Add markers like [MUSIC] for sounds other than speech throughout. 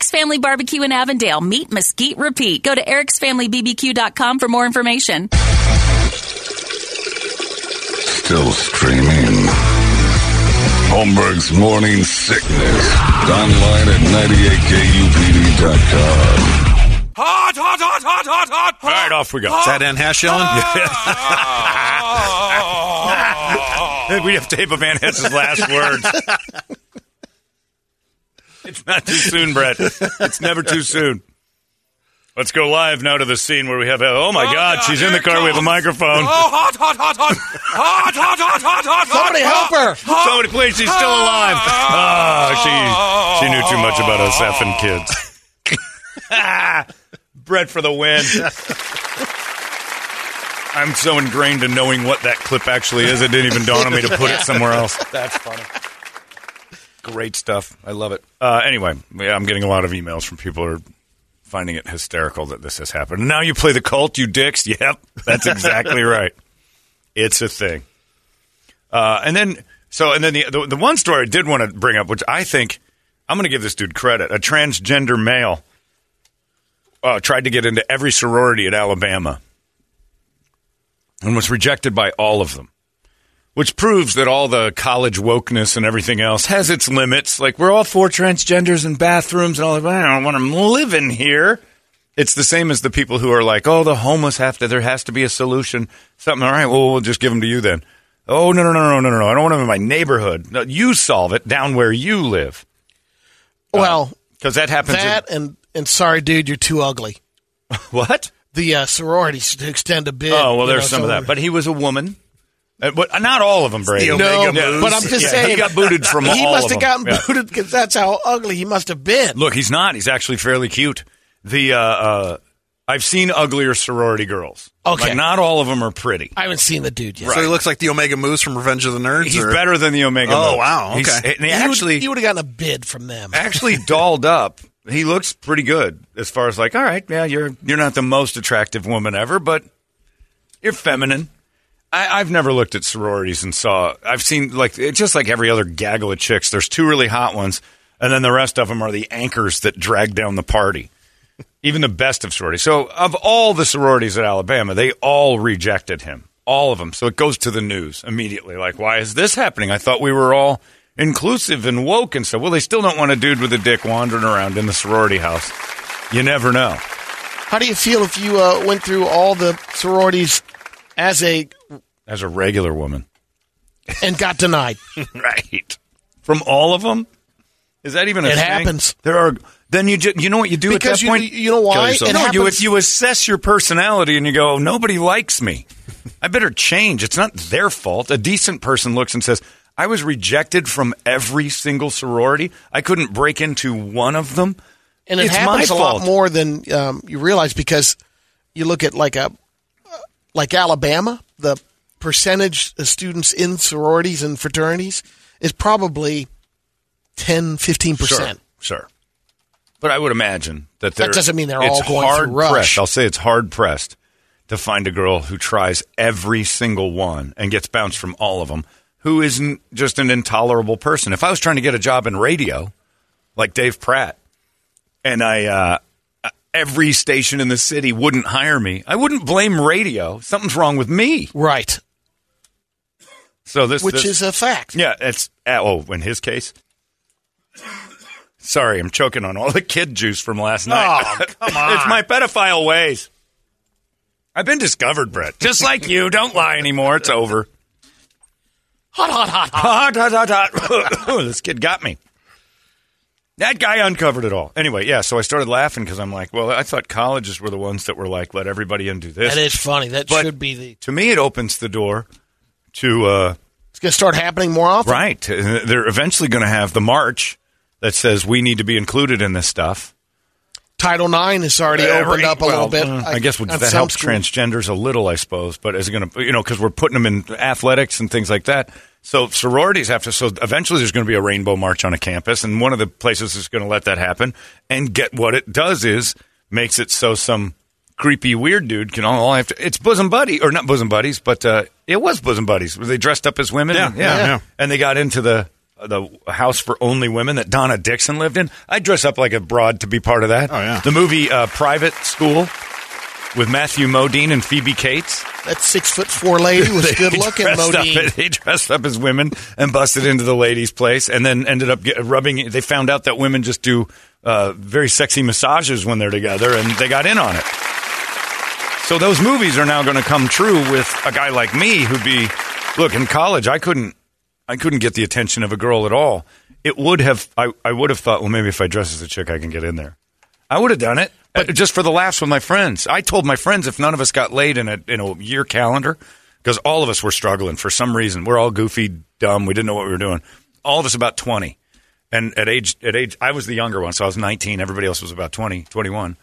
Eric's Family Barbecue in Avondale. Meet Mesquite Repeat. Go to ericsfamilybbq.com for more information. Still streaming. Holmberg's Morning Sickness. Online at 98kupd.com. Hot, hot, hot, hot, hot, hot. All right, off we go. Is that Anne Heche yelling? Ah. [LAUGHS] we have to tape of Van Hess's last words. [LAUGHS] it's not too soon, Brett. It's never too soon. Let's go live now to the scene where we have. Oh my Oh, God, yeah, she's in the it car. We have a microphone. Oh, hot, hot, hot, hot. Hot, hot, hot, hot, hot. Somebody help her. Somebody, please, she's still alive. Oh, she she knew too much about us effing kids. [LAUGHS] Brett for the win. I'm so ingrained in knowing what that clip actually is. It didn't even dawn on me to put it somewhere else. [LAUGHS] That's funny. Great stuff. I love it. Uh, anyway, yeah, I'm getting a lot of emails from people who are finding it hysterical that this has happened. Now you play the cult, you dicks. [LAUGHS] Yep, that's exactly [LAUGHS] right. It's a thing. Uh, and then, so, and then the, the the one story I did want to bring up, which I think I'm going to give this dude credit. A transgender male uh, tried to get into every sorority at Alabama and was rejected by all of them, which proves that all the college wokeness and everything else has its limits. Like we're all for transgenders and bathrooms and all that. I don't want them living here. It's the same as the people who are like, oh, the homeless have to. There has to be a solution. Something. All right. Well, we'll just give them to you then. Oh no no no no no no! I don't want them in my neighborhood. No, you solve it down where you live Well, because that happens. in- that and and sorry, dude, you're too ugly. [LAUGHS] what? The uh, sororities to extend a bid. Oh well, there's know, some of that, but he was a woman. Uh, but not all of them, Brady. the No, Omega moves. but I'm just Yeah, saying he got booted from all the biggest. he must have gotten Yeah. booted because that's how ugly he must have been. Look, he's not. He's actually fairly cute. The uh, uh, I've seen uglier sorority girls. Okay. like not all of them are pretty. I haven't seen the dude yet. So he looks like the Omega Mus from Revenge of the Nerds. He's or- better than the Omega. Oh, Moose. wow, He's- okay. and he You would- actually, you would have gotten a bid from them. [LAUGHS] actually [LAUGHS] dolled up. He looks pretty good as far as like, all right, yeah, you're you're not the most attractive woman ever, but you're feminine. I, I've never looked at sororities and saw. I've seen like just like every other gaggle of chicks. There's two really hot ones, and then the rest of them are the anchors that drag down the party. [LAUGHS] Even the best of sororities. So, of all the sororities at Alabama, they all rejected him. All of them. So it goes to the news immediately. Like, why is this happening? I thought we were all inclusive and woke and stuff. Well, they still don't want a dude with a dick wandering around in the sorority house. You never know. How do you feel if you uh, went through all the sororities as a As a regular woman. and got denied? [LAUGHS] right. From all of them? Is that even a It thing? happens. There are. Then you ju- you know what you do Because at that you- point? you know why? Yourself. It no, you happens- you assess your personality and you go, nobody likes me. I better change. It's not their fault. A decent person looks and says, I was rejected from every single sorority. I couldn't break into one of them. And it It's happens my a lot more than um, you realize because you look at like a like Alabama, the percentage of students in sororities and fraternities is probably 10, 15%. sure. But I would imagine that That doesn't mean they're all going hard through rush. pressed. I'll say it's hard pressed to find a girl who tries every single one and gets bounced from all of them, who isn't just an intolerable person. If I was trying to get a job in radio, like Dave Pratt, and I uh, every station in the city wouldn't hire me, I wouldn't blame radio. Something's wrong with me. Right. So this, Which this- is a fact. yeah, it's uh, oh, in his case. Sorry, I'm choking on all the kid juice from last oh, night. Oh, come on. [LAUGHS] it's my pedophile ways. I've been discovered, Brett. Just like you. Don't lie anymore. It's over. Hot, hot, hot, hot. Hot, hot, hot, hot. [LAUGHS] this kid got me. That guy uncovered it all. Anyway, yeah, so I started laughing because I'm like, well, I thought colleges were the ones that were like, let everybody in do this. That is funny. That But- should be the. To me, it opens the door to, uh, It's going to start happening more often. right. They're eventually going to have the march that says we need to be included in this stuff. Title IX has already Uh, opened up a well, little bit. uh, I, guess would that helps help schools. transgenders a little, I suppose. But is it going to, you know, because we're putting them in athletics and things like that. So sororities have to. So eventually, there's going to be a rainbow march on a campus, and one of the places is going to let that happen. And get what it does is makes it so some creepy weird dude can all have to. It's bosom buddy or not bosom buddies, but uh, it was bosom buddies. Were they dressed up as women? Yeah, yeah, yeah. And they got into the the house for only women that Donna Dixon lived in. I dress up like a broad to be part of that. Oh, yeah. The movie uh, Private School with Matthew Modine and Phoebe Cates. That six foot four lady was [LAUGHS] good looking, dressed up- Modine. [LAUGHS] they dressed up as women and busted into the ladies' place, and then ended up get, rubbing. They found out that women just do uh, very sexy massages when they're together, and they got in on it. So those movies are now going to come true with a guy like me who'd be look in college. I couldn't, I couldn't get the attention of a girl at all. It would have, I, I would have thought, well, maybe if I dress as a chick, I can get in there. I would have done it, but just for the laughs with my friends. I told my friends if none of us got laid in a in a year calendar, because all of us were struggling for some reason. We're all goofy, dumb. We didn't know what we were doing. All of us about twenty, and at age at age, I was the younger one, so I was nineteen. Everybody else was about 20, 21.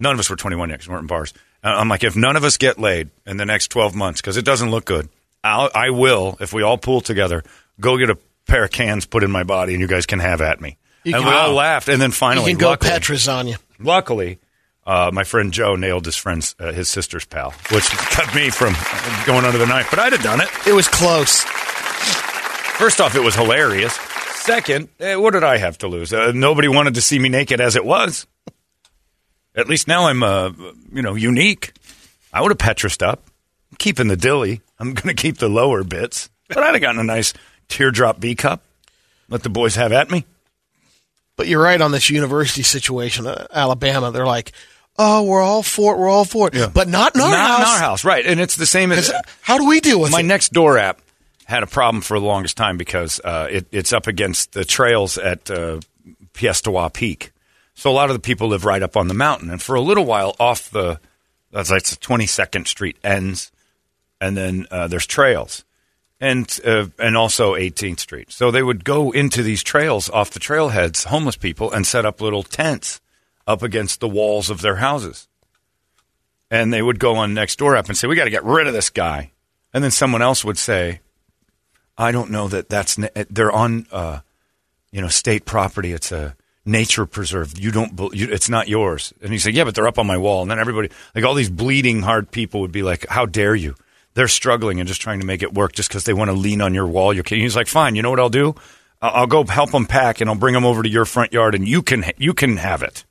None of us were twenty one yet because we weren't in bars. Uh, I'm like, if none of us get laid in the next twelve months, because it doesn't look good, I'll, I will. If we all pool together, go get a pair of cans put in my body, and you guys can have at me. You and can- we all laughed, and then You finally, can go luckily, Petras on you. luckily, uh, my friend Joe nailed his friend's uh, his sister's pal, which kept me from going under the knife. But I'd have done it. It was close. First off, it was hilarious. Second, eh, what did I have to lose? Uh, nobody wanted to see me naked as it was. At least now I'm, uh, you know, unique. I would have petrused up, I'm keeping the dilly. I'm going to keep the lower bits, but I'd have gotten a nice teardrop B cup. Let the boys have at me. But you're right on this university situation, uh, Alabama. They're like, oh, we're all for it. We're all for it. yeah. But not in our Not house. in our house, right? And it's the same as How do we deal with my it? next door app had a problem for the longest time because uh, it, it's up against the trails at uh, Piestewa Peak. So a lot of the people live right up on the mountain, and for a little while off the that's like the Twenty Second Street ends, and then uh, there's trails, and uh, and also 18th Street. So they would go into these trails off the trailheads, homeless people, and set up little tents up against the walls of their houses and they would go on next door up and say, "We got to get rid of this guy," and then someone else would say, "I don't know that that's ne- they're on, uh, you know, state property. It's a nature preserve. You don't, you, it's not yours." And he said, "Yeah, but they're up on my wall." And then everybody, like all these bleeding heart people, would be like, "How dare you?" They're struggling and just trying to make it work just because they want to lean on your wall. You're. He's like, "Fine. You know what I'll do? I'll, go help them pack, and I'll bring them over to your front yard, and you can you can have it."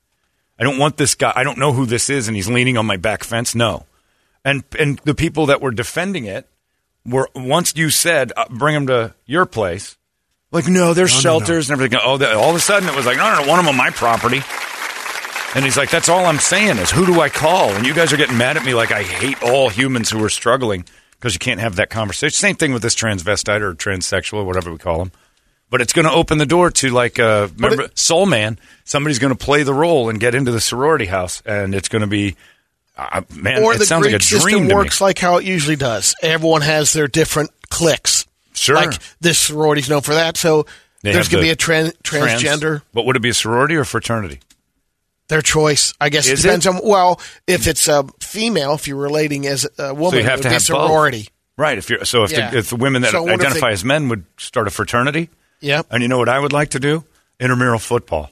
I don't want this guy. I don't know who this is, and he's leaning on my back fence. No, and and the people that were defending it were once you said uh, bring them to your place, like no, there's shelters and everything. Oh, all of a sudden it was like no, no, no, want them on my property. And he's like, that's all I'm saying is who do I call? And you guys are getting mad at me like I hate all humans who are struggling because you can't have that conversation. Same thing with this transvestite or transsexual, whatever we call them. But it's going to open the door to like, uh, remember, Soul Man. Somebody's going to play the role and get into the sorority house, and it's going to be, uh, man, or it the sounds Greek like a system dream me. works like how it usually does. Everyone has their different cliques. Sure. Like this sorority's known for that. So They there's going to the be a tran- trans- transgender. But would it be a sorority or fraternity? Their choice, I guess, Is depends it? on. Well, if it's a female, if you're relating as a woman, So you have it to have both. sorority. Right. If you're so, if, Yeah. the, if the women that So I wonder if identify they- as men would start a fraternity, Yep. and you know what I would like to do? Intramural football.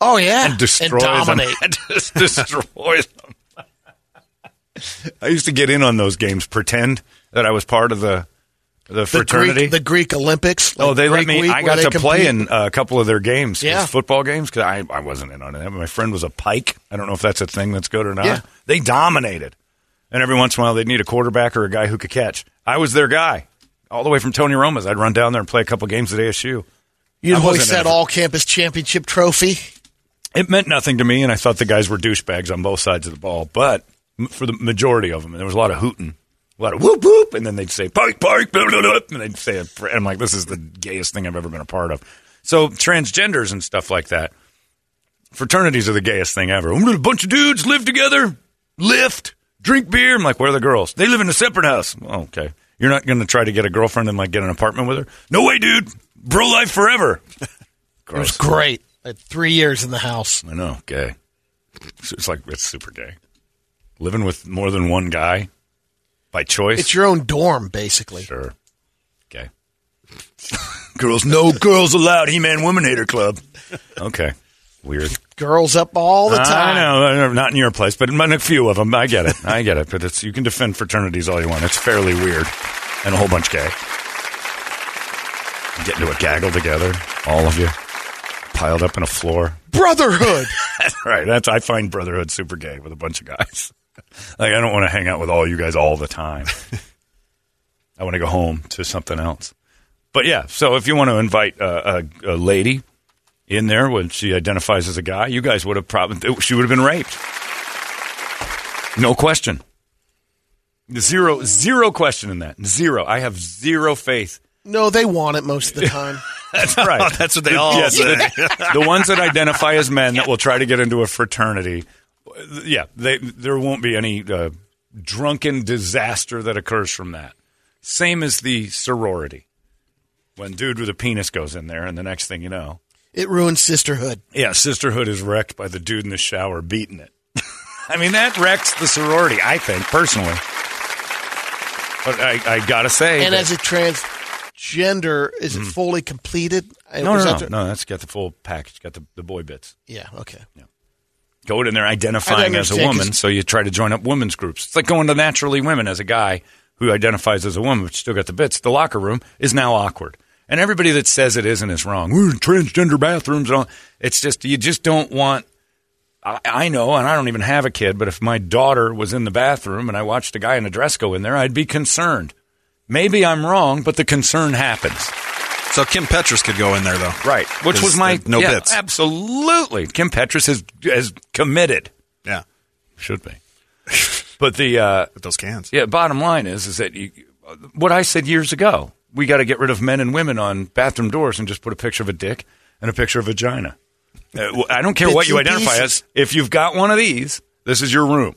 Oh yeah, and destroy dominate. them. [LAUGHS] Just destroy them. [LAUGHS] I used to get in on those games, pretend that I was part of the The The fraternity. Greek, the Greek Olympics. oh, like they let me. week I got to play in uh, a couple of their games, Yeah. football games, because I, I wasn't in on it. My friend was a Pike. I don't know if that's a thing that's good or not. Yeah. They dominated, and every once in a while they'd need a quarterback or a guy who could catch. I was their guy, all the way from Tony Roma's. I'd run down there and play a couple games at ASU. You hoist wasn't that all campus championship trophy. It meant nothing to me, and I thought the guys were douchebags on both sides of the ball. But for the majority of them, there was a lot of hooting, a lot of whoop whoop, and then they'd say pike pike, blah, blah, blah, and they'd say it. And I'm like, this is the gayest thing I've ever been a part of. So transgenders and stuff like that, fraternities are the gayest thing ever. A bunch of dudes live together, lift, drink beer. I'm like, where are the girls? They live in a separate house. Oh, okay, you're not going to try to get a girlfriend and like get an apartment with her? No way, dude. Bro life forever. [LAUGHS] It was great. I had three years in the house. I know, gay. It's, it's like it's super gay. Living with more than one guy by choice. It's your own dorm, basically. sure. Okay. [LAUGHS] girls, no girls allowed. He Man Woman Hater Club. Okay, weird. Girls up all the time. I know, not in your place, but in a few of them. I get it. I get it. But it's you can defend fraternities all you want. It's fairly weird, and a whole bunch gay. Get into a gaggle together, all of you, piled up in a floor. Brotherhood. [LAUGHS] right. That's I find brotherhood super gay with a bunch of guys. Like I don't want to hang out with all you guys all the time. [LAUGHS] I want to go home to something else. But yeah, so if you want to invite uh, a, a lady in there when she identifies as a guy, you guys would have probably she would have been raped. No question. Zero zero question in that. Zero. I have zero faith. no, they want it most of the time. [LAUGHS] That's right. [LAUGHS] That's what they all Yes, say. the, the ones that identify as men that will try to get into a fraternity, yeah, they, there won't be any uh, drunken disaster that occurs from that. Same as the sorority. When dude with a penis goes in there, and the next thing you know, It ruins sisterhood. yeah, sisterhood is wrecked by the dude in the shower beating it. [LAUGHS] I mean, that wrecks the sorority, I think, personally. But I, I gotta say, And that- as a transgender, is it fully completed? Mm-hmm. no, no, no, no, that's got the full package, got the, the boy bits. Yeah, okay. Go in there identifying as a woman, so you try to join up women's groups. It's like going to naturally women as a guy who identifies as a woman, but still got the bits. The locker room is now awkward. And everybody that says it isn't is wrong. We're in transgender bathrooms and all. It's just, you just don't want. I, I know, and I don't even have a kid, but if my daughter was in the bathroom and I watched a guy in a dress go in there, I'd be concerned. Maybe I'm wrong, but the concern happens. So Kim Petras could go in there though. Right. Which was my. no yeah, bits. Absolutely. Kim Petras has is committed. Yeah, Should be. But the uh, [LAUGHS] with those cans. yeah, bottom line is is that you, what I said years ago. We got to get rid of men and women on bathroom doors and just put a picture of a dick and a picture of a vagina. Uh, I don't care what you identify as. If you've got one of these, this is your room.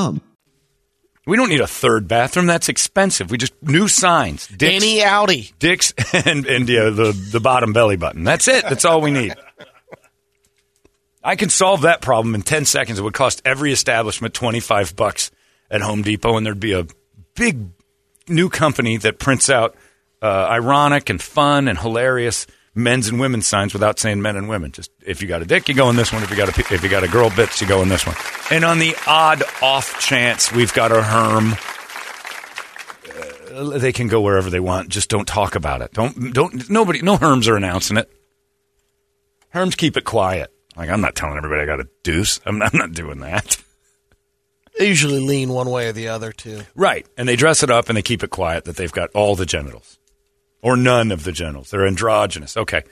We don't need a third bathroom. That's expensive. We just new signs. Dicks, Any Audi. dicks, [LAUGHS] and and yeah, the the bottom belly button. That's it. That's all we need. I can solve that problem in ten seconds. It would cost every establishment twenty five bucks at Home Depot, and there'd be a big new company that prints out uh, ironic and fun and hilarious men's and women's signs without saying men and women. Just if you got a dick, you go in this one. If you got a if you got a girl bits, you go in this one. And on the odd off chance we've got a herm, uh, they can go wherever they want. Just don't talk about it. Don't don't nobody no herms are announcing it. Herms keep it quiet. Like I'm not telling everybody I got a deuce. I'm, I'm not doing that. They usually lean one way or the other, too. Right. And they dress it up and they keep it quiet that they've got all the genitals or none of the genitals. They're androgynous. Okay.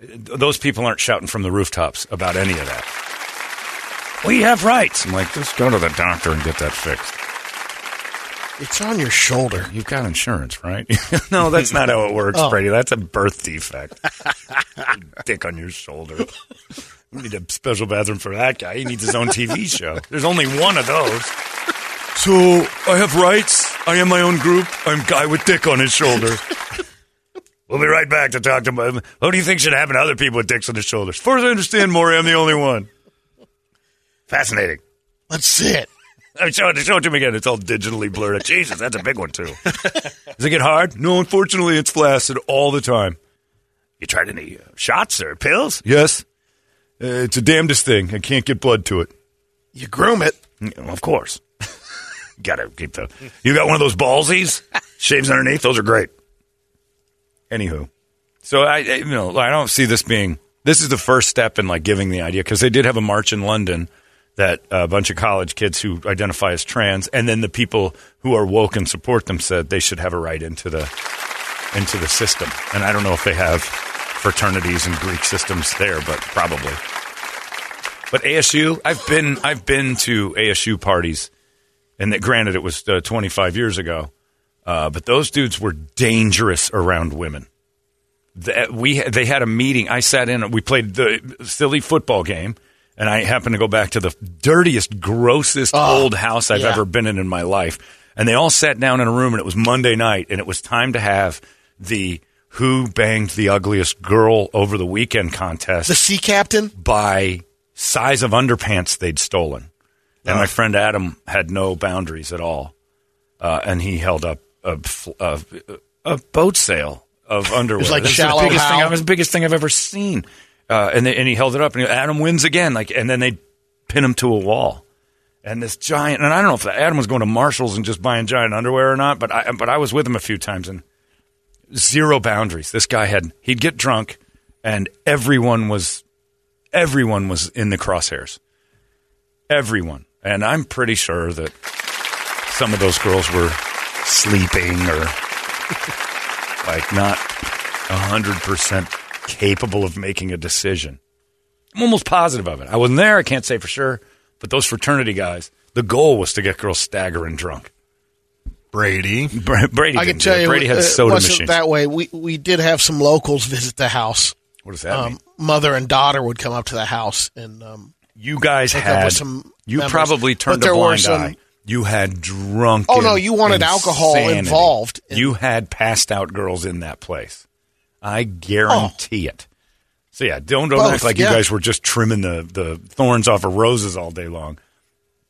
Those people aren't shouting from the rooftops about any of that. We have rights. I'm like, just go to the doctor and get that fixed. It's on your shoulder. You've got insurance, right? [LAUGHS] no, that's not how it works, Oh. Brady. That's a birth defect. [LAUGHS] Dick on your shoulder. We need a special bathroom for that guy. He needs his own TV show. There's only one of those. So I have rights. I am my own group. I'm guy with dick on his shoulder. [LAUGHS] we'll be right back to talk to my. What do you think should happen to other people with dicks on their shoulders? As far as I understand, Maury, I'm the only one. Fascinating. Let's see it. [LAUGHS] Show it, show it to me again. It's all digitally blurred. Jesus, that's a big one too. Does it get hard? No, unfortunately, it's flaccid all the time. You tried any uh, shots or pills? Yes. Uh, it's a damnedest thing. I can't get blood to it. You groom it. Yeah, well, of course. [LAUGHS] Gotta keep the. You got one of those ballsies? Shaves underneath? Those are great. Anywho. So, I, I- you know, I don't see this being. This is the first step in like giving the idea because they did have a march in London that a bunch of college kids who identify as trans and then the people who are woke and support them said they should have a right into the into the system. And I don't know if they have fraternities and Greek systems there, but probably. But ASU, I've been I've been to ASU parties, and that granted it was uh, 25 years ago, uh, but those dudes were dangerous around women. That we they had a meeting. I sat in. We played the silly football game, and I happened to go back to the dirtiest, grossest old house I've yeah. ever been in in my life. And they all sat down in a room, and it was Monday night, and it was time to have the who banged the ugliest girl over the weekend contest The sea captain. by size of underpants they'd stolen. And my friend Adam had no boundaries at all. Uh, and he held up a, a, a boat sail of underwear. like That's Shallow the biggest thing, Hal. that was the biggest thing I've ever seen. Uh, and, they, and he held it up, and he, Adam wins again. Like, and then they pin him to a wall. And this giant, and I don't know if Adam was going to Marshalls and just buying giant underwear or not, but I, but I was with him a few times, and zero boundaries. This guy had he'd get drunk, and everyone was everyone was in the crosshairs. Everyone, and I'm pretty sure that some of those girls were sleeping or [LAUGHS] like not hundred percent capable of making a decision. I'm almost positive of it. I wasn't there. I can't say for sure, but those fraternity guys, the goal was to get girls staggering drunk. Brady. Bra- Brady, I can tell it. you, Brady had it soda wasn't machines. that way. We we did have some locals visit the house. what does that mean? Um, mother and daughter would come up to the house, and um, You guys had some you members. probably But turned there a were blind some- eye. You had drunk. Oh, no, you wanted alcohol insanity. involved. You had passed out girls in that place. I guarantee it. So yeah, don't don't Both, act like yeah. you guys were just trimming the the thorns off of roses all day long.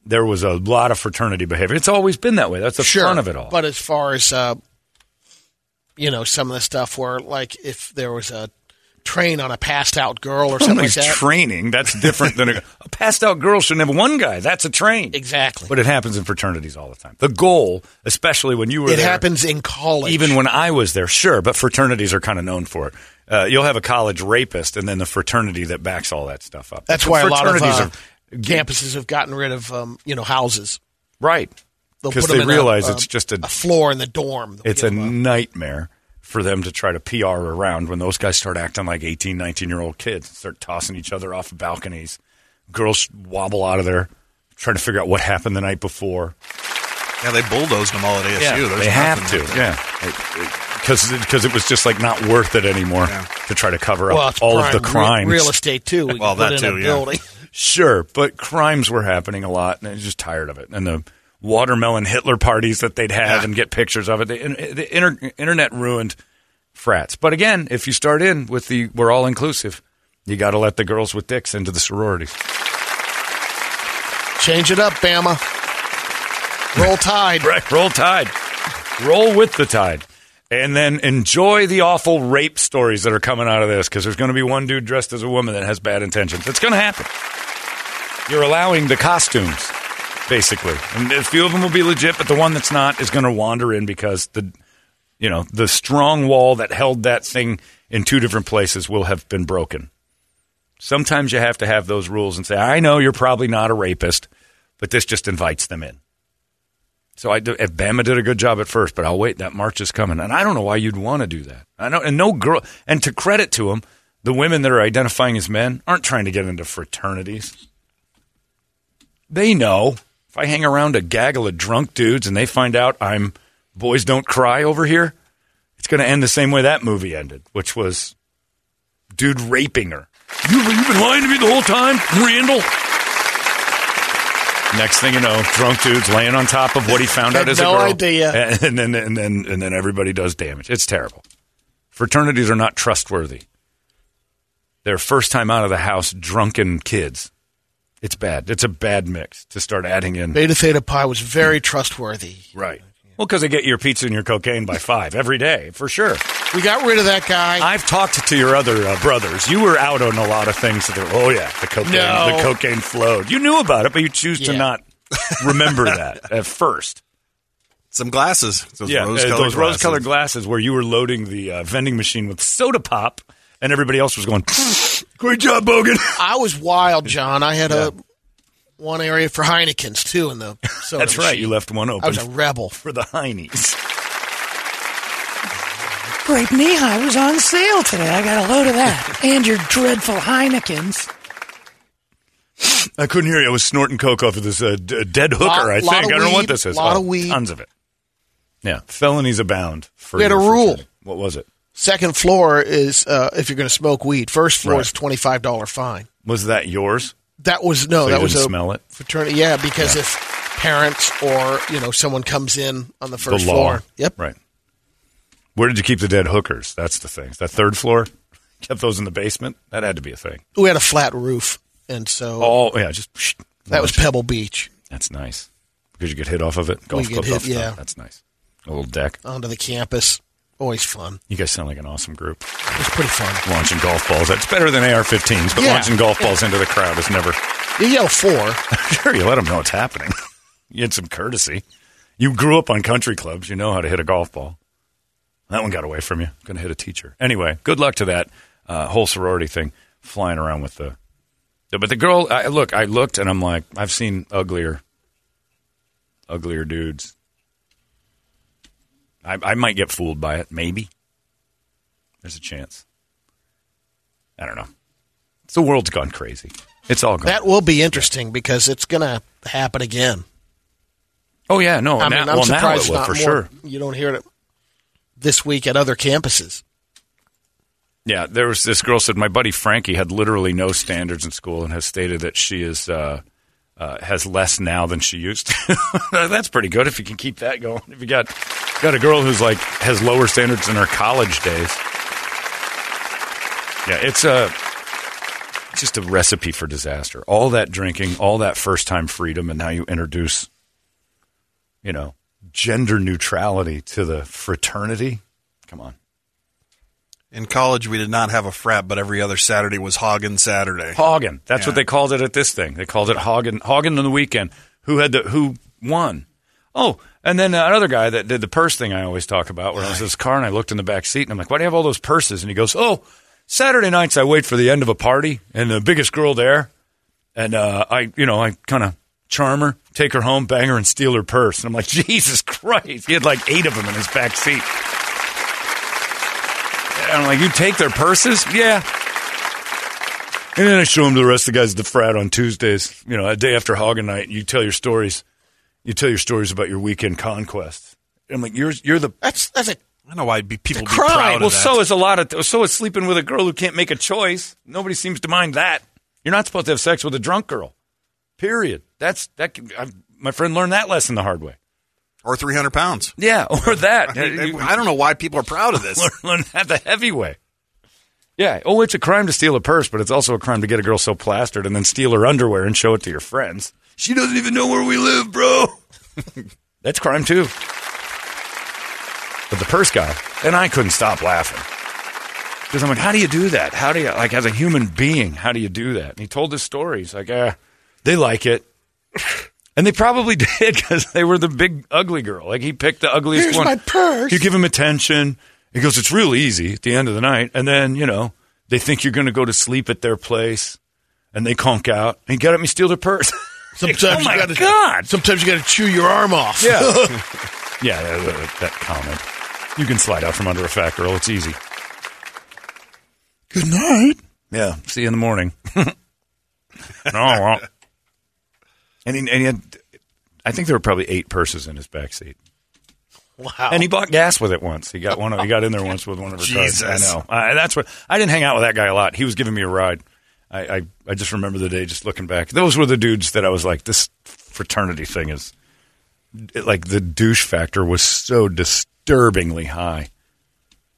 There was a lot of fraternity behavior. It's always been that way. That's the sure. fun of it all. But as far as uh, you know, some of the stuff where like if there was a train on a passed out girl or something like that. training. That's different than a, [LAUGHS] a passed out girl shouldn't have one guy. That's a train. Exactly. But it happens in fraternities all the time. The goal, especially when you were it there, happens in college. even when I was there, sure, but fraternities are kind of known for it. Uh, you'll have a college rapist and then the fraternity that backs all that stuff up. that's why a lot of fraternities uh, campuses have gotten rid of um, you know houses. right because they realize a- it's just a, a floor in the dorm. It's a 'em nightmare for them to try to PR around when those guys start acting like 18, 19 year old kids, start tossing each other off of balconies. Girls wobble out of there trying to figure out what happened the night before. Yeah, they bulldozed them all at ASU. There's they have to. nothing like. Yeah, because because it was just like not worth it anymore to try to cover up well, all prime of the re- crimes. real estate too. We Well, that too, yeah. building. Sure, but crimes were happening a lot, and I was just tired of it. And the watermelon Hitler parties that they'd have and get pictures of it. The, the inter, internet ruined frats. But again, if you start in with the we're all inclusive, you got to let the girls with dicks into the sororities. Change it up, Bama. Roll Tide. [LAUGHS] Right, roll tide, roll with the tide, and then enjoy the awful rape stories that are coming out of this because there's going to be one dude dressed as a woman that has bad intentions. It's going to happen. You're allowing the costumes, basically, and a few of them will be legit, but the one that's not is going to wander in because the, you know, the strong wall that held that thing in two different places will have been broken. Sometimes you have to have those rules and say, I know you're probably not a rapist, but this just invites them in. So I do, if Bama did a good job at first, but I'll wait. That march is coming, and I don't know why you'd want to do that. I know, and no girl. And to credit to them, the women that are identifying as men aren't trying to get into fraternities. They know if I hang around a gaggle of drunk dudes and they find out I'm boys don't cry over here, it's going to end the same way that movie ended, which was dude raping her. You, you've been lying to me the whole time, Randall. Next thing you know, drunk dude's laying on top of what he found out [LAUGHS] as no a girl. idea. [LAUGHS] And then and then and then everybody does damage. It's terrible. Fraternities are not trustworthy. They're first time out of the house drunken kids. It's bad. It's a bad mix to start adding in. Beta Theta Pi was very trustworthy. Right. Well, because they get your pizza and your cocaine by five every day, for sure. We got rid of that guy. I've talked to your other uh, brothers. You were out on a lot of things. That they're, oh yeah, the cocaine, No. the cocaine flowed. You knew about it, but you choose to Yeah. not remember that [LAUGHS] at first. Some glasses. Those yeah, uh, rose-colored those glasses. rose-colored glasses where you were loading the uh, vending machine with soda pop, and everybody else was going, [LAUGHS] "Great job, Bogan." [LAUGHS] I was wild, John. I had a one area for Heineken's too in the soda That's right. machine. You left one open I was a rebel. for the heinies. Grape Nehi was on sale today. I got a load of that. [LAUGHS] and your dreadful Heinekens. I couldn't hear you. I was snorting coke off of this uh, d- dead hooker. Lot- I think I don't know what this is. lot Oh, of weed. tons of it. Yeah, felonies abound. For We had a rule. fraternity. What was it? Second floor is uh, if you're going to smoke weed. First floor Right. is twenty five dollar fine. Was that yours? That was no, So that was a smell it? fraternity. Yeah, because if parents or you know someone comes in on the first the floor, yep, Right. Where did you keep the dead hookers? That's the thing. That third floor? [LAUGHS] Kept those in the basement? That had to be a thing. we had a flat roof, and so Oh, yeah, just psh, that was. Pebble Beach That's nice. Because you get hit off of it. Golf club hit, off yeah. That's nice. A little deck. onto the campus. Always fun. You guys sound like an awesome group. It was pretty fun. Launching golf balls. That's better than AR-15s, but Yeah. launching golf balls into the crowd is never. You yell four. [LAUGHS] Sure, you let them know what's happening. [LAUGHS] you had some courtesy. You grew up on country clubs. You know how to hit a golf ball. That one got away from you. Going to hit a teacher. Anyway, good luck to that uh, whole sorority thing flying around with the. But the girl, I, look, I looked and I'm like, I've seen uglier, uglier dudes. I, I might get fooled by it. Maybe. There's a chance. I don't know. The world's gone crazy. It's all gone. That will be interesting because it's going to happen again. oh yeah, no. I now, mean, I'm well, now surprised will not for more. sure. You don't hear it this week at other campuses. Yeah, there was this girl said my buddy Frankie had literally no standards in school and has stated that she is uh, uh, has less now than she used to. [LAUGHS] That's pretty good if you can keep that going. If you got got a girl who's like has lower standards in her college days. Yeah, it's a just a recipe for disaster. All that drinking, all that first time freedom, and now you introduce, you know, gender neutrality to the fraternity. Come on. In college, we did not have a frat, but every other Saturday was Hagen Saturday. Hagen. That's Yeah. what they called it at this thing. They called it Hagen. Hagen on the weekend. Who had the who won? Oh, and then another guy that did the purse thing I always talk about. Where I was in this car and I looked in the back seat and I'm like, "Why do you have all those purses?" And he goes, "Oh, Saturday nights I wait for the end of a party and the biggest girl there, and uh, I, you know, I kind of charm her, take her home, bang her, and steal her purse." And I'm like, [LAUGHS] "Jesus Christ!" He had like eight of them in his back seat. And I'm like, "You take their purses? Yeah." And then I show them to the rest of the guys at the frat on Tuesdays. You know, a day after Hagen night, you tell your stories. You tell your stories about your weekend conquests. And I'm like, you're you're the That's that's a I don't know why be, people be crime. proud of well. that. So is a lot of so is sleeping with a girl who can't make a choice. Nobody seems to mind that. You're not supposed to have sex with a drunk girl. Period. That's that. can- I, my friend learned that lesson the hard way. Or 300 pounds. Yeah, [LAUGHS] or that. I, I don't know why people are proud of this. [LAUGHS] learn, that the heavy way. Yeah. Oh, it's a crime to steal a purse, but it's also a crime to get a girl so plastered and then steal her underwear and show it to your friends. She doesn't even know where we live, bro. [LAUGHS] That's crime too. But the purse guy, and I couldn't stop laughing. Because I'm like, how do you do that? How do you, like, as a human being, how do you do that? And he told his story. He's like, ah, they like it. And they probably [LAUGHS] did because they were the big ugly girl. Like he picked the ugliest Here's one. my purse. You give him attention. He goes, it's real easy at the end of the night. And then, you know, they think you're going to go to sleep at their place and they conk out. And you got up and steal their purse. [LAUGHS] sometimes oh my you gotta, God. Sometimes you got to chew your arm off. Yeah. [LAUGHS] yeah, that, that- that comment. You can slide out from under a fat girl. It's easy. Good night. Yeah. See you in the morning. no, well. And he, and he had, I think there were probably eight purses in his back seat. Wow. And he bought gas with it once. He got one. Of, he got in there [LAUGHS] once with one of her cars. I know. I, that's what. I didn't hang out with that guy a lot. He was giving me a ride. I, I I just remember the day, just looking back. Those were the dudes that I was like, this fraternity thing is it- like the douche factor was so disturbingly high.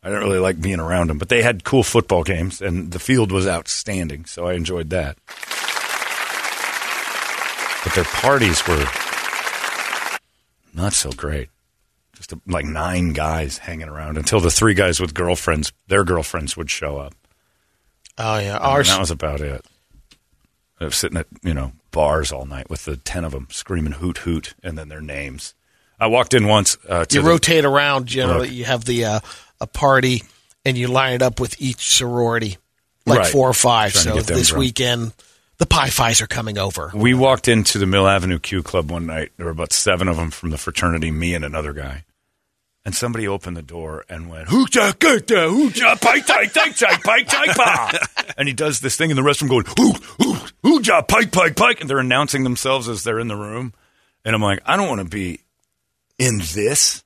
I didn't really like being around them, but they had cool football games, and the field was outstanding, so I enjoyed that. But their parties were not so great. Just like nine guys hanging around until the three guys with girlfriends, their girlfriends would show up. Oh yeah, And ours. that was about it. I was sitting at you know bars all night with the ten of them screaming hoot hoot, and then their names. I walked in once. Uh, to you the- rotate around. Generally, Look. you have the uh, a party, and you line it up with each sorority, like Right. four or five. Trying So this weekend, the Pi Phis are coming over. We walked into the Mill Avenue Q Club one night. There were about seven of them from the fraternity, me and another guy. And somebody opened the door and went, Hoocha, gutta, hoocha, pike, pike, pike, pike, pike, pike, pa." [LAUGHS] And he does this thing in the restroom going, hoo, hoo, hoocha, pike, pike, pike. And they're announcing themselves as they're in the room. And I'm like, I don't want to be in this.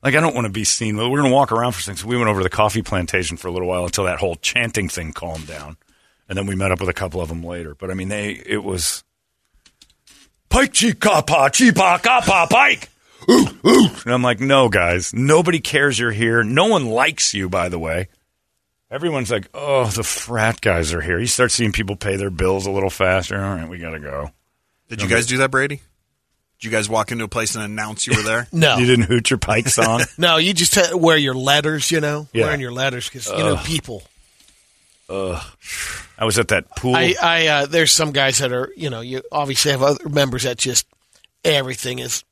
Like, I don't want to be seen. We're going to walk around for things. So we went over to the coffee plantation for a little while until that whole chanting thing calmed down. And then we met up with a couple of them later. But I mean, they, it was pike, chi, pa, chi, pa, ka, pike. Ooh, ooh. And I'm like, no, guys, nobody cares you're here. No one likes you, by the way. Everyone's like, oh, the frat guys are here. You start seeing people pay their bills a little faster. All right, we got to go. Did you guys do that, Brady? Did you guys walk into a place and announce you were there? [LAUGHS] No, You didn't hoot your pike song? [LAUGHS] no, you just uh, wear your letters. You know, Yeah. wearing your letters because you know people. I was at that pool. I, I uh, there's some guys that are you know you obviously have other members that just everything is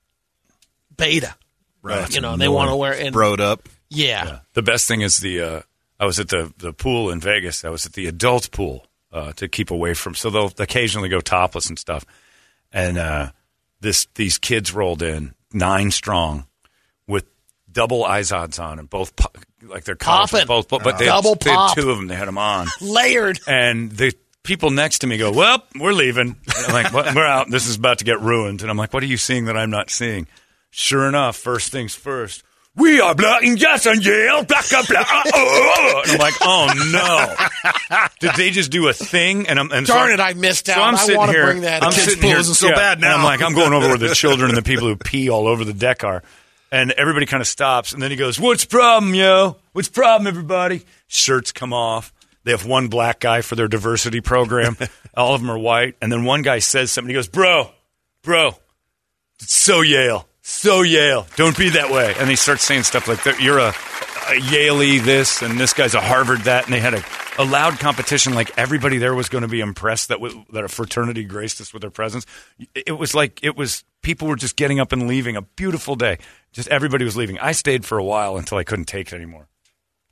beta. Right. You know, they want to wear and Broed up. yeah. The best thing is the uh, I was at the the pool in Vegas. I was at the adult pool uh, to keep away from. So they'll occasionally go topless and stuff. And uh, this these kids rolled in nine strong double izods on and both po- like they're Popping. both, but they Double had, they had two of them. They had them on. layered. And the people next to me go, "Well, we're leaving." And I'm like, what? "We're out. This is about to get ruined." And I'm like, "What are you seeing that I'm not seeing?" Sure enough, first things first. We are black and yes and Yale, black and black. uh, oh, oh. And I'm like, oh no! Did they just do a thing? And I'm and Darn so, it, I missed out. So. I'm I sitting wanna here. bring that I'm. Kids' sitting here. isn't so bad and I'm like, I'm going over where the children and the people who pee all over the deck are. And everybody kind of stops, and then he goes, "What's problem, yo? What's problem, everybody?" Shirts come off. They have one black guy for their diversity program. [LAUGHS] all of them are white, and then one guy says something. He goes, "Bro, bro, so Yale, so Yale. Don't be that way." And he starts saying stuff like, that. "You're a, a Yaley this, and this guy's a Harvard that." And they had a, a loud competition. Like everybody there was going to be impressed that w- that a fraternity graced us with their presence. It was like it was people were just getting up and leaving. A beautiful day. Just everybody was leaving. I stayed for a while until I couldn't take it anymore.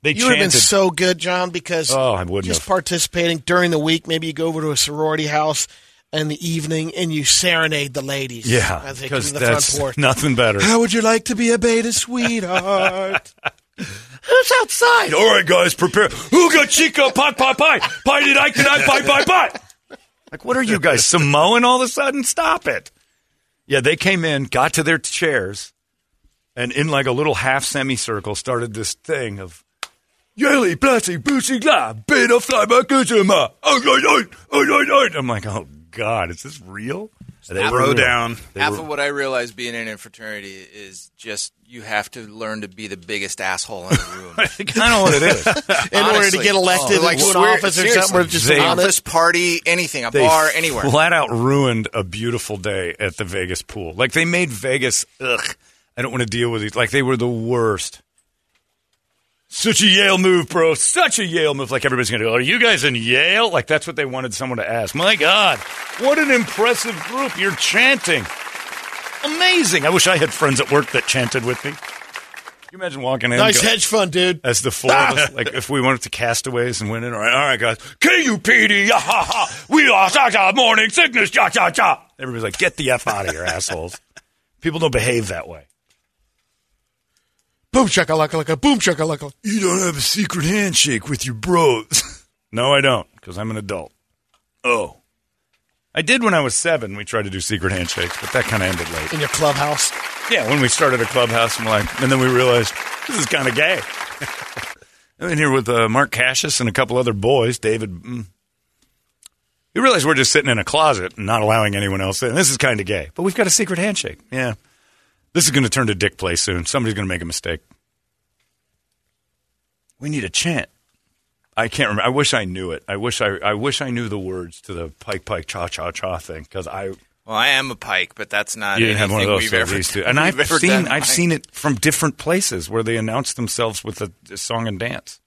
They You would have been so good, John, because Oh, I wouldn't just have. participating during the week. Maybe you go over to a sorority house in the evening and you serenade the ladies. yeah, as they come because that's porch. [LAUGHS] nothing better. How would you like to be a beta sweetheart? Who's outside? All right, guys, prepare. Huga chica pot pot pie. Pie did I can I pie pie pie. Like, what are you guys, Samoan all of a sudden? Stop it. Yeah, they came in, got to their chairs, and in like a little half semicircle started this thing of Yeli, Blessy, Boosie, Gla, Beta, Fly, Bakuzuma. I'm like, oh, God, is this real? They were Throw real. down. They Half were- of what I realized being in a fraternity is just you have to learn to be the biggest asshole in the [LAUGHS] room. kind of what it is. [LAUGHS] In order to get elected Oh, like into an swear- office or something, or just They- on Office party, anything, a they bar, anywhere. flat out ruined a beautiful day at the Vegas pool. Like they made Vegas. Ugh, I don't want to deal with these. Like they were the worst. Such a Yale move, bro. Such a Yale move. Like everybody's gonna go. Are you guys in Yale? Like that's what they wanted someone to ask. My God, what an impressive group! You're chanting. Amazing. I wish I had friends at work that chanted with me. Can you imagine walking in? Nice go- hedge fund, dude. as the four of us, [LAUGHS] like if we went to Castaways and went in, all right, all right, guys, KUPD, ha ha, we are cha cha, morning sickness, cha cha cha. Everybody's like, get the f out of here, assholes. People don't behave that way. Boom shakalaka laka, boom shakalaka. You don't have a secret handshake with your bros. [LAUGHS] no, I don't, because I'm an adult. Oh, I did when I was seven. We tried to do secret handshakes, but that kind of ended late. In your clubhouse. Yeah, when we started a clubhouse, I'm like, and then we realized this is kind of gay. [LAUGHS] I'm in here with uh, Mark Cassius and a couple other boys. David, mm, You realize we're just sitting in a closet and not allowing anyone else in. This is kind of gay, but we've got a secret handshake. Yeah. This is going to turn to dick play soon. Somebody's going to make a mistake. We need a chant. I can't remember. I wish I knew it. I wish I. I wish I knew the words to the pike pike cha cha cha thing because I. Well, I am a pike, but that's not. You didn't have one of those we've ever, these two. And I've ever seen. I've I- seen it from different places where they announce themselves with a, a song and dance.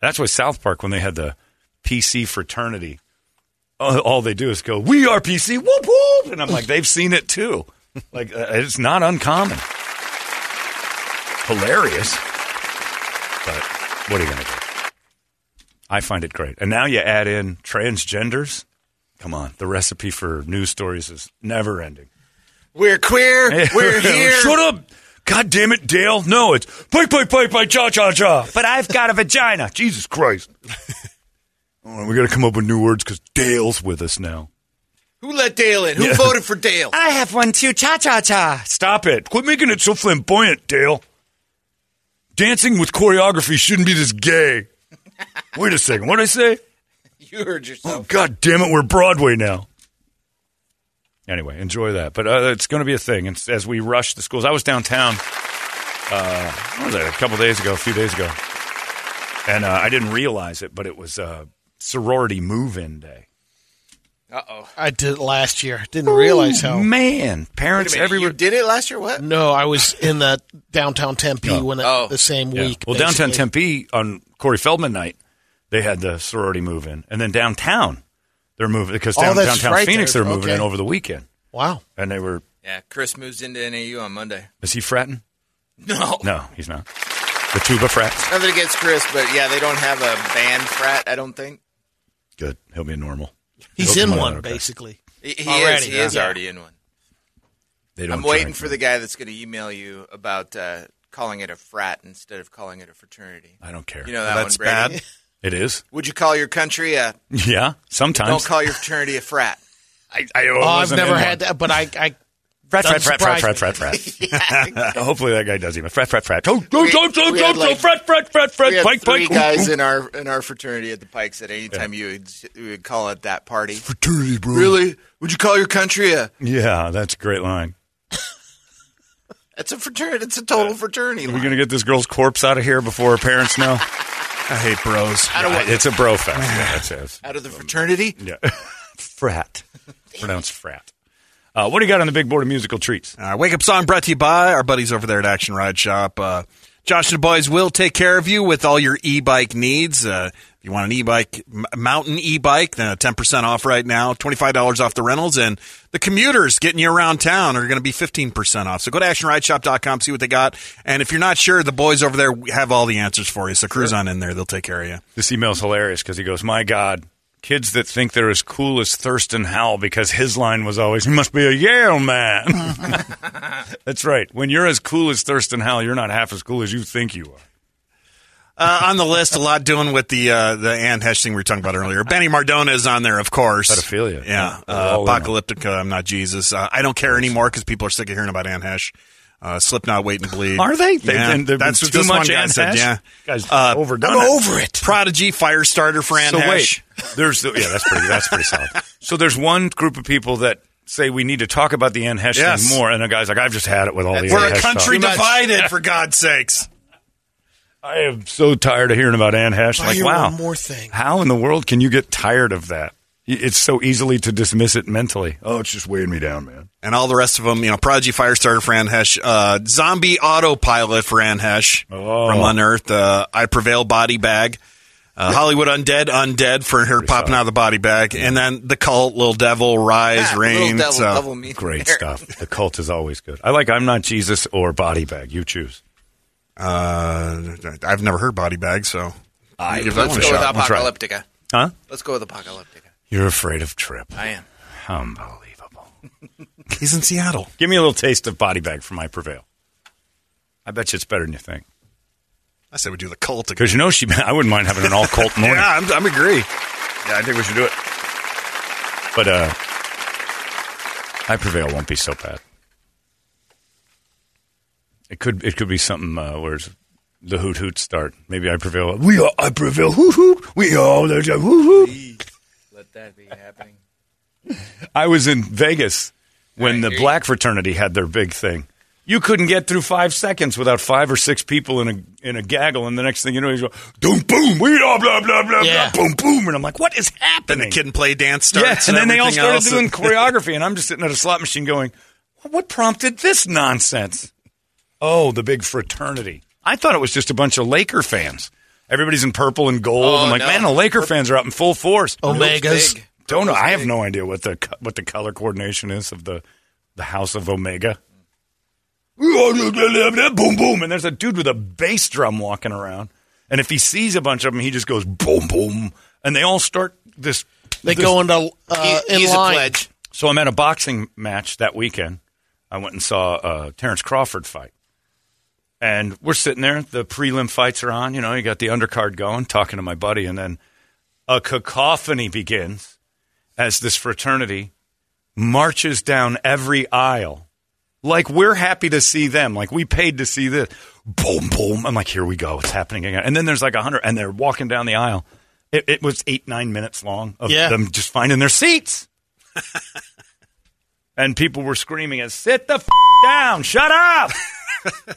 That's why South Park when they had the PC fraternity, all, all they do is go, "We are PC, whoop whoop," and I'm like, they've seen it too. Like uh, it's not uncommon. Hilarious, but what are you going to do? I find it great. And now you add in transgenders. Come on, the recipe for news stories is never ending. We're queer. [LAUGHS] We're here. Shut up! God damn it, Dale. No, it's pike, pike, pike, pike, cha, cha, cha. But I've got a vagina. Jesus Christ. [LAUGHS] oh, we got to come up with new words because Dale's with us now. Who let Dale in? Who Yeah. voted for Dale? I have one too. Cha, cha, cha. Stop it. Quit making it so flamboyant, Dale. Dancing with choreography shouldn't be this gay. [LAUGHS] Wait a second. What did I say? You heard yourself. Oh. God damn it, we're Broadway now. Anyway, enjoy that. But uh, it's going to be a thing. And as we rush the schools, I was downtown, uh, what was that, a couple days ago, a few days ago. And uh, I didn't realize it, but it was uh, sorority move in day. Uh oh. I did it last year. Didn't realize how. Man, parents everywhere. You did it last year? What? No, I was in the downtown Tempe Oh. when it, Oh. the same Yeah. week. Well, downtown basically. Tempe on Corey Feldman night, they had the sorority move in. And then downtown, they're moving, because Oh, down, that's downtown right Phoenix, there. they're moving in Okay. over the weekend. Wow. And they were, Yeah, Chris moves into NAU on Monday. is he fratting? No. No, he's not. The tuba frats? Nothing against Chris, but yeah, they don't have a band frat, I don't think. Good. He'll be normal. He's in one, out basically. He, he Already, is. He yeah. is already in one. They don't I'm waiting drink, for the guy that's going to email you about uh, calling it a frat instead of calling it a fraternity. I don't care. You know that That's one, Brady? bad. It is. Would you call your country a? [LAUGHS] Yeah, sometimes. Don't call your fraternity a frat. [LAUGHS] I, I Oh, I've never had one. that, but I, I Frat, Doesn't frat, frat, frat, surprise frat, me. frat, frat. [LAUGHS] [LAUGHS] Hopefully that guy does even. Frat, frat, frat. Oh, We- oh, oh, we oh, like- frat, frat, frat, We had pike, three pike. guys Ooh, [LAUGHS] ooh. in our in our fraternity at the Pikes that anytime you would, you would call it that party. Fraternity, bro. Really? Would you call your country a? Yeah, that's a great line. It's a fraternity. It's a total uh, fraternity. Are we going to get this girl's corpse out of here before her parents know? I hate bros. Out of what? It's a bro fest. Yeah, that's it. Out of the fraternity? Yeah. frat. Pronounced frat. Uh, what do you got on the big board of musical treats? Uh, wake up song brought to you by our buddies over there at Action Ride Shop. Uh, Josh and the boys will take care of you with all your e-bike needs. Uh, if you want an e-bike, m- mountain e-bike, then 10% off right now, $25 off the rentals, and the commuters getting you around town are going to be 15% off. So go to actionrideshop.com, see what they got. And if you're not sure, the boys over there have all the answers for you. So cruise on in there. They'll take care of you. This email's hilarious because he goes, My God, kids that think they're as cool as Thurston Howell because his line was always, He must be a Yale man. [LAUGHS] That's right. When you're as cool as Thurston Howell, you're not half as cool as you think you are. Uh, on the list, a lot doing with the uh, the Anne Heche thing we were talking about earlier. Benny Mardones is on there, of course. Pedophilia. Yeah. Yeah, Uh, all in on. Apocalyptica, I'm not Jesus. Uh, I don't care anymore because people are sick of hearing about Anne Heche. Uh, Slipknot, Waiting to Bleed. Are they? They've Yeah. been- they've That's what too this much one guy Ann said. Yeah. Guys, Uh, overdone I'm it. over it. Prodigy, Firestarter for Ann So Hesh. wait, there's the, yeah, that's pretty that's pretty solid. So there's one group of people that say we need to talk about the Anne Heche Yes. thing more, and a guy's like, I've just had it with all the We're Ann a country stuff. divided, for God's sakes. I am so tired of hearing about Anne Heche. Like, wow, one more thing. how in the world can you get tired of that? It's so easily to dismiss it mentally. Oh, it's just weighing me down, man. And all the rest of them, you know, Prodigy, Firestarter for Anne Heche, uh, Zombie Autopilot for Anne Heche Oh. from Unearthed, uh, I Prevail Body Bag, uh, Hollywood Undead, Undead for her popping solid. out of the body bag, and then The Cult, Little Devil, Rise, Ah, Rain. Little devil, so- devil me. Great stuff. The cult is always good. I like I'm Not Jesus or Body Bag. You choose. Uh, I've never heard Body Bag, so I give that Let's a go with shot. Let's try it. Apocalyptica. Huh? Let's go with Apocalyptica. You're afraid of Trip. I am. Unbelievable. [LAUGHS] He's in Seattle. Give me a little taste of Body Bag from I Prevail. I bet you it's better than you think. I said we do the cult. Because you know she, [LAUGHS] I wouldn't mind having an all cult [LAUGHS] morning. Yeah, I'm, I'm agree. Yeah, I think we should do it. But uh, I Prevail won't be so bad. It could it could be something uh, where it's- the hoot hoot start. Maybe I Prevail. We are I Prevail. Hoot hoot. We are the hoot hoot. Let that be happening. [LAUGHS] I was in Vegas when Right, the here you- black fraternity had their big thing. You couldn't get through five seconds without five or six people in a in a gaggle, and the next thing you know, he's go boom, boom, we blah blah blah blah Yeah. blah, boom, boom, and I'm like, what is Then happening? the kid and play dance starts. Yes, and then they all started else. doing [LAUGHS] choreography, and I'm just sitting at a slot machine going, "What prompted this nonsense?" Oh, the big fraternity. I thought it was just a bunch of Laker fans. Everybody's in purple and gold. Oh, I'm like, no. man, the Laker fans are out in full force. Omegas. Don't know. I have no idea what the what the color coordination is of the the House of Omega. Boom, boom, and there's a dude with a bass drum walking around, and if he sees a bunch of them, he just goes boom, boom, and they all start this. They this- go into uh, He- in he's line. a pledge. So I'm at a boxing match that weekend. I went and saw uh, Terrence Crawford fight. And we're sitting there. The prelim fights are on. You know, you got the undercard going, talking to my buddy. And then a cacophony begins as this fraternity marches down every aisle. Like we're happy to see them. Like we paid to see this. Boom, boom. I'm like, here we go. It's happening again. And then there's like a hundred, and they're walking down the aisle. It, it was eight, nine minutes long of Yeah. them just finding their seats. [LAUGHS] and people were screaming as sit the f- down, shut up. [LAUGHS]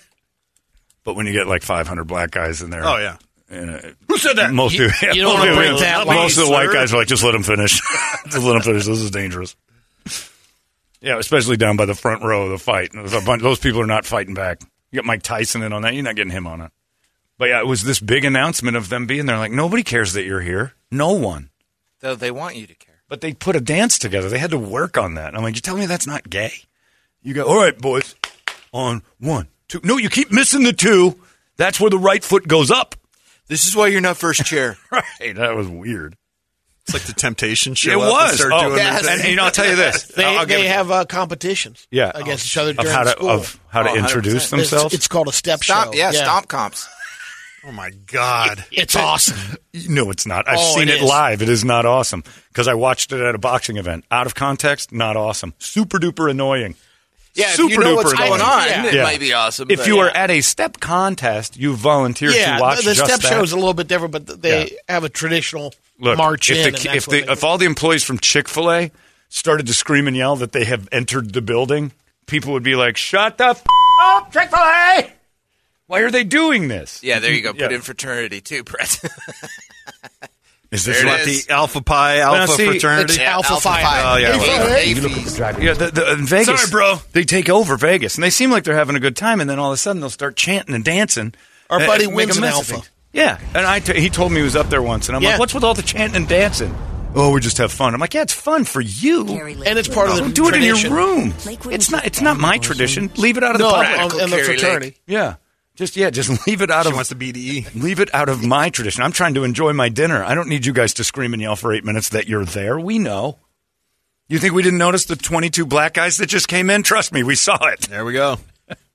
but when you get like 500 black guys in there, Oh yeah. Uh, who said that? Most You- of, you don't wanna [LAUGHS] break that Most line, of the white guys are like, just let him finish. [LAUGHS] just let him finish. This is dangerous. Yeah, especially down by the front row of the fight. A bunch, those people are not fighting back. You got Mike Tyson in on that. You're not getting him on it. But yeah, it was this big announcement of them being there. Like nobody cares that you're here. No one. Though they want you to care. But they put a dance together. They had to work on that. I'm like, you tell me that's not gay? You go, all right, boys, on one, two. No, you keep missing the two. That's where the right foot goes up. This is why you're not first chair. [LAUGHS] Right. That was weird. It's like the Temptation show. It up and was. start Oh, doing yes. their And, you know, I'll tell you [LAUGHS] this. They, I'll, I'll they have uh, competitions yeah, against each other of during how to school. of how to Oh, 100%. introduce It's- themselves. It's, called a step Stomp, show. yeah, stomp comps. Oh my god. [LAUGHS] It's awesome. No, it's not. I've Oh, seen it it, is. live. It is not awesome because I watched it at a boxing event. Out of context, not awesome. Super duper annoying. Yeah, Super you know what's duper going on, Yeah. it Yeah. might be awesome. If but- you are at a step contest, you volunteer yeah, to watch the, the step that. show is a little bit different, but they Yeah. have a traditional Look, march if in. the, if the, if all the employees from Chick Fil A started to scream and yell that they have entered the building, people would be like, "Shut the f- up, Chick Fil A! Why are they doing this?" yeah, there you go. Put Yeah. in fraternity too, Brett. [LAUGHS] Is this There what is. The Alpha Pi Well, Alpha see, fraternity. it's Alpha Phi. Oh, yeah, well, A fees. Yeah, the, the, in Vegas, Sorry, bro. They take over Vegas, and they seem like they're having a good time, and then all of a sudden they'll start chanting and dancing. Our and- buddy and wins a an alpha. Yeah, and I t- he told me he was up there once, and I'm Yeah. like, "What's with all the chanting and dancing?" Oh, we just have fun. I'm like, "Yeah, it's fun for you. and it's part of the Don't do it in your room. It's not. It's not my tradition. Leave it out of No, the on, public. in the Kari Lake. fraternity. Yeah, just yeah, just [LAUGHS] leave it out She of wants the BDE. [LAUGHS] leave it out of my tradition. I'm trying to enjoy my dinner. I don't need you guys to scream and yell for eight minutes that you're there. We know. You think we didn't notice the 22 black guys that just came in? Trust me, we saw it. There we go.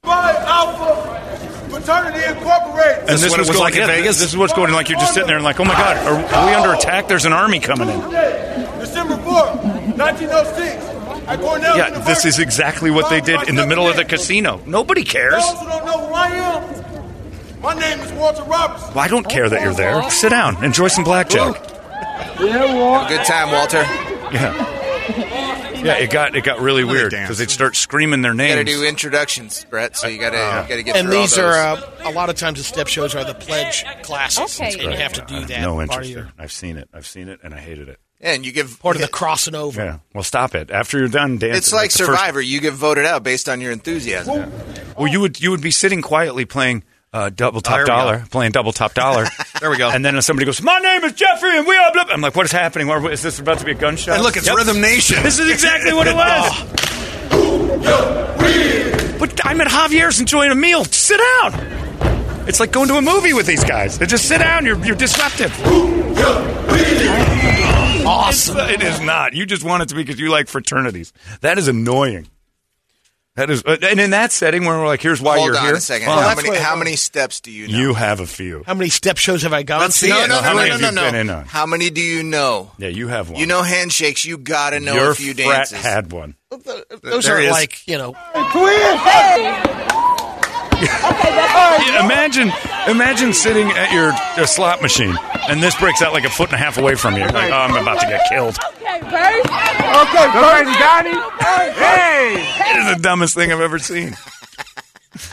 Phi Alpha Fraternity Incorporated. And This is what was going- like in yeah, Vegas? This is what's going on. Like you're just sitting there and like, oh my god, are, are we under attack? There's an army coming in. December 4th, 1906. At Cornell Yeah, University. this is exactly what they did in the middle of the casino. Nobody cares. Those who don't know who I am, my name is Walter Robertson. Well, I don't care that you're there. Sit down, enjoy some blackjack. Have a good time, Walter. Yeah, yeah. It got it got really weird because they'd start screaming their names. You got to do introductions, Brett. So you got to you got to get And through all these are those. uh, a lot of times the step shows are the pledge classes, Okay. and you have to do that. No part interest of your- there. I've seen it. I've seen it, and I hated it. And you give part of the crossing over. Yeah. Well, stop it. After you're done dancing, It's like the first- Survivor. You get voted out based on your enthusiasm. well, you would you would be sitting quietly playing uh, double top There we dollar, playing double top dollar. [LAUGHS] There we go. And then somebody goes, "My name is Jeffrey, and we are." Blah. I'm like, "What is happening? What- Is this about to be a gunshot?" And look, it's Yep. Rhythm Nation. This is exactly what it [LAUGHS] was. But I'm at Javier's enjoying a meal. Sit down. It's like going to a movie with these guys. They just sit down. You're you're disruptive. Awesome. it is not. You just want it to be because you like fraternities. That is annoying. That is, uh, and in that setting where we're like, here's why Hold you're on here. a second. fine. How that's many what- how many steps do you know? You have a few. How many step shows have I gone Let's to? see no, it. no, How no, many no, have no, you no. been in on? How many do you know? Yeah, you have one. You know handshakes. You got to know your a few frat dances. had one. Those There are he is. like you know. Yeah, imagine Imagine sitting at your uh, slot machine and this breaks out like a foot and a half away from you. Like, oh, I'm about to get killed. Okay, Bert. Okay, Bert. Got him. Hey. It is the dumbest thing I've ever seen.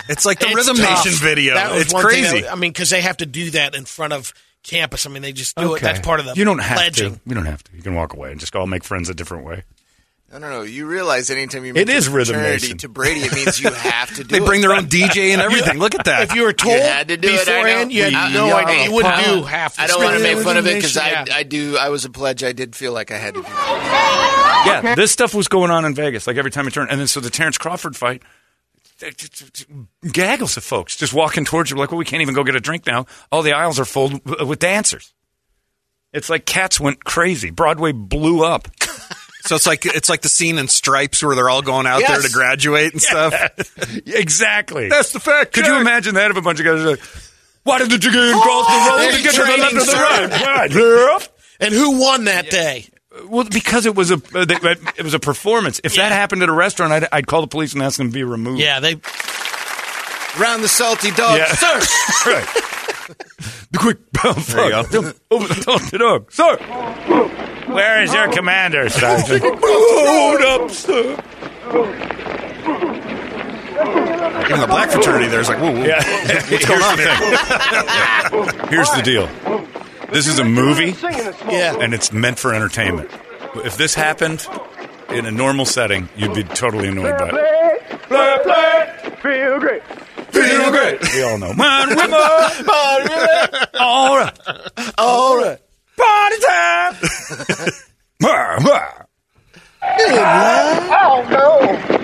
It's like the It's Rhythm tough. Nation video. That was It's one thing crazy. I, I mean, because they have to do that in front of campus. I mean, they just do it. That's part of the You don't have pledging. to. You don't have to. You can walk away and just go. I'll make friends a different way. No, no, no. You realize anytime you It mention Rhythm Nation. to Brady, it means you have to [LAUGHS] do They it. bring their own DJ and [LAUGHS] everything. Look at that. If you were told You had to do it. I know. beforehand, you had I- no idea. You wouldn't do half. The I don't want to make fun of it because I, Yeah. I do. I was a pledge. I did feel like I had to do that. Yeah, this stuff was going on in Vegas. Like every time you turn, and then so the Terrence Crawford fight, gaggles of folks just walking towards you. Like, well, we can't even go get a drink now. All the aisles are full with dancers. It's like cats went crazy. Broadway blew up. So it's like it's like the scene in Stripes where they're all going out there to graduate and stuff. [LAUGHS] exactly. That's the fact. Could you imagine that if a bunch of guys are like, why did the chicken cross the road to get to the left or the right? Right. And who won that day? Well, because it was a uh, they- it was a performance. If that happened at a restaurant, I'd, I'd call the police and ask them to be removed. Yeah, they Round the salty dog, Yeah. sir. [LAUGHS] right. The quick brown [LAUGHS] There you fuck. Over the top of the dog. Sir! Where is your commander, Sergeant? [LAUGHS] Hold up, sir. In the black fraternity, there's like, whoa, whoa. Yeah. What's going on here? [LAUGHS] Here's the deal. This is a movie, yeah. and it's meant for entertainment. If this happened in a normal setting, you'd be totally annoyed by it. Play, play. Feel great. Feel great. We all know. Man. [LAUGHS] All right. All right. Party time. Wah, wah. Oh no!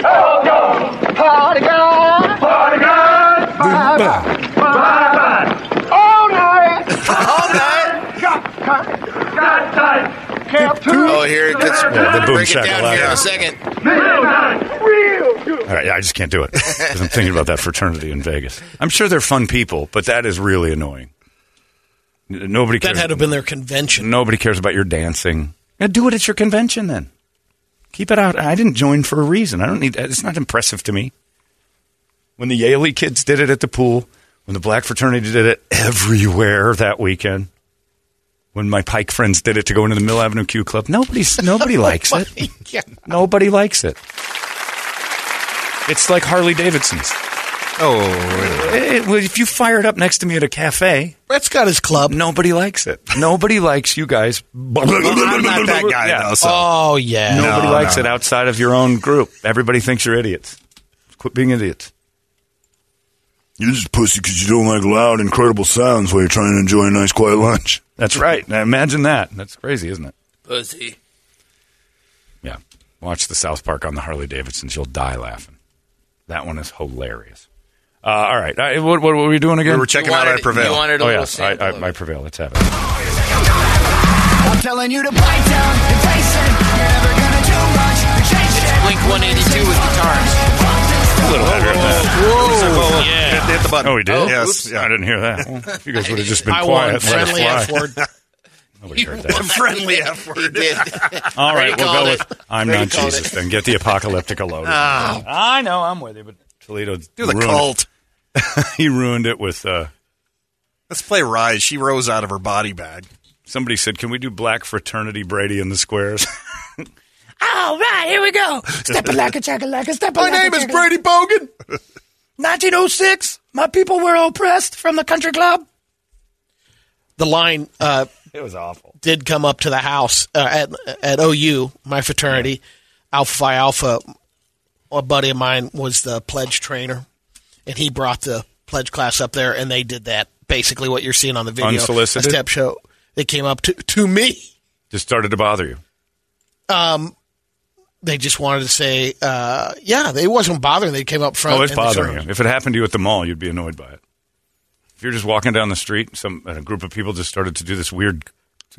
Oh no! Party girl! Party girl! Bye bye! Bye bye! All night! All night! Got tight! Got tight! Kept to Oh, here it gets. Yeah, the boom break it down here in a second. midnight! Real good! All right, yeah, I just can't do it because I'm thinking about that fraternity in Vegas. I'm sure they're fun people, but that is really annoying. Nobody That cares. had to have been their convention. Nobody cares about your dancing. Yeah, do it at your convention then. Keep it out. I didn't join for a reason. I don't need. It's not impressive to me. When the Yaley kids did it at the pool, when the black fraternity did it everywhere that weekend, when my Pike friends did it to go into the Mill Avenue Q Club, nobody's nobody [LAUGHS] likes it. Yeah. Nobody likes it. It's like Harley Davidson's. Oh, Eh, well, if you fire it up next to me at a cafe, Brett's got his club. nobody likes it. [LAUGHS] Nobody likes you guys. I'm not that guy Yeah. though. So. Oh yeah. Nobody No, likes no, it outside of your own group. Everybody thinks you're idiots. Quit being idiots. You're just pussy because you don't like loud, incredible sounds while you're trying to enjoy a nice, quiet lunch. That's right. Now imagine that. That's crazy, isn't it? Pussy. Yeah. Watch the South Park on the Harley Davidsons. You'll die laughing. That one is hilarious. Uh, all right. Uh, what, what were we doing again? We were checking You out wanted- I Prevail. You wanted a oh, little yeah. sample I, I, I, Prevail. Let's have it. I'm telling you to bite down and face it. You're never gonna do much to change it. Blink 182 with guitars. A little better than that. Whoa, Yeah. Hit, hit the button. Oh, we did? Oh, yes. Yeah. I didn't hear that. [LAUGHS] You guys would have just [LAUGHS] been I quiet, won. let Friendly fly. F word. [LAUGHS] Nobody heard that. Friendly F word. All right, Brady we'll go it. with I'm not Jesus. it. Then get the apocalyptic loaded. I know, I'm with you, but Toledo Do the ruined cult. It. [LAUGHS] he ruined it with. Uh, Let's play Rise. She rose out of her body bag. somebody said, "Can we do Black Fraternity Brady in the squares?" [LAUGHS] All right, here we go. Step a like a chaka like a step a My name is Brady Bogan. 1906. My people were oppressed from the country club. The line uh, it was awful. did come up to the house uh, at at OU, my fraternity, Alpha Phi Alpha. A buddy of mine was the pledge trainer, and he brought the pledge class up there, and they did that. Basically, what you're seeing on the video, Unsolicited? a step show. They came up to to me. Just started to bother you. Um, they just wanted to say, uh, yeah, they wasn't bothering. They came up front. Oh, it's bothering you. If it happened to you at the mall, you'd be annoyed by it. If you're just walking down the street, some a group of people just started to do this weird,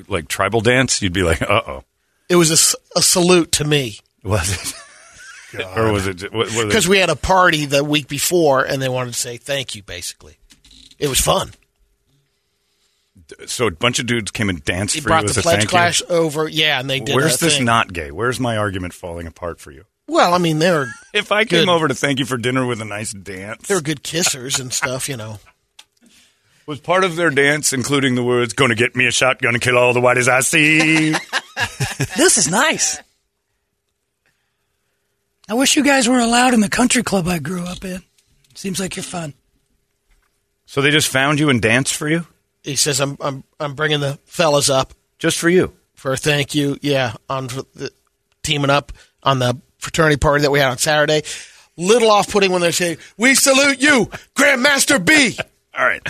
like tribal dance, you'd be like, "Uh oh." It was a, a salute to me Was it? [LAUGHS] or was it? Because because we had a party the week before, and they wanted to say thank you. Basically, it was fun. so a bunch of dudes came and danced He for brought you as the a pledge thank class you. over. Yeah, and they did. Where's this thing. not gay? Where's my argument falling apart for you? Well, I mean, they're If I came over to thank you for dinner with a nice dance, they're good kissers and stuff. You know, Was part of their dance including the words "Gonna get me a shotgun and kill all the whiteys I see"? [LAUGHS] This is nice. I wish you guys were allowed in the country club I grew up in. Seems like you're fun. so they just found you and danced for you, He says, "I'm I'm I'm bringing the fellas up just for you. for a thank you. Yeah, on for the, teaming up on the fraternity party that we had on Saturday. Little off-putting when they say, "We salute you, Grandmaster B." [LAUGHS] All right.